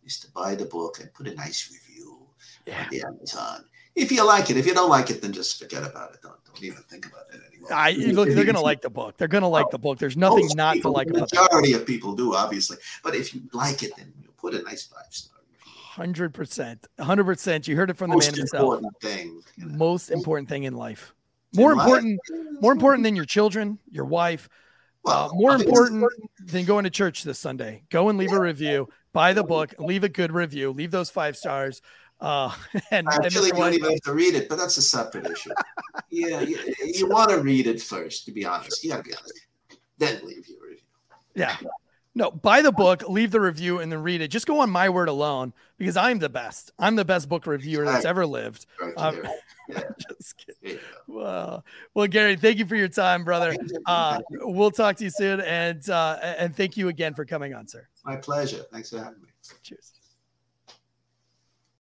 is to buy the book and put a nice review Yeah. on the Amazon. If you like it, if you don't like it, then just forget about it. Don't don't even think about it anymore. I look, they're gonna like the book. They're gonna like the book. There's nothing Most not to like the majority of people do, obviously. But if you like it, then you put a nice five star. Hundred percent, hundred percent. You heard it from the Most man himself. important thing. you know. Most important thing in life. More life, important, yeah, more important than your children, your wife. Uh, more I important than going to church this Sunday. Go and leave a review. Buy the book. Leave a good review. Leave those five stars. Uh, and, and Actually, Mr. you don't even have to read it, but that's a separate issue. yeah, you, you want to read it first, to be honest. You got to be honest. Then leave your review. yeah. No, buy the book, leave the review, and then read it. Just go on my word alone because I'm the best. I'm the best book reviewer that's ever lived. Right Um. Yeah, Just kidding. there you. Well, well, Gary, thank you for your time, brother. Uh, we'll talk to you soon, and uh, and thank you again for coming on, sir. My pleasure. Thanks for having me. Cheers.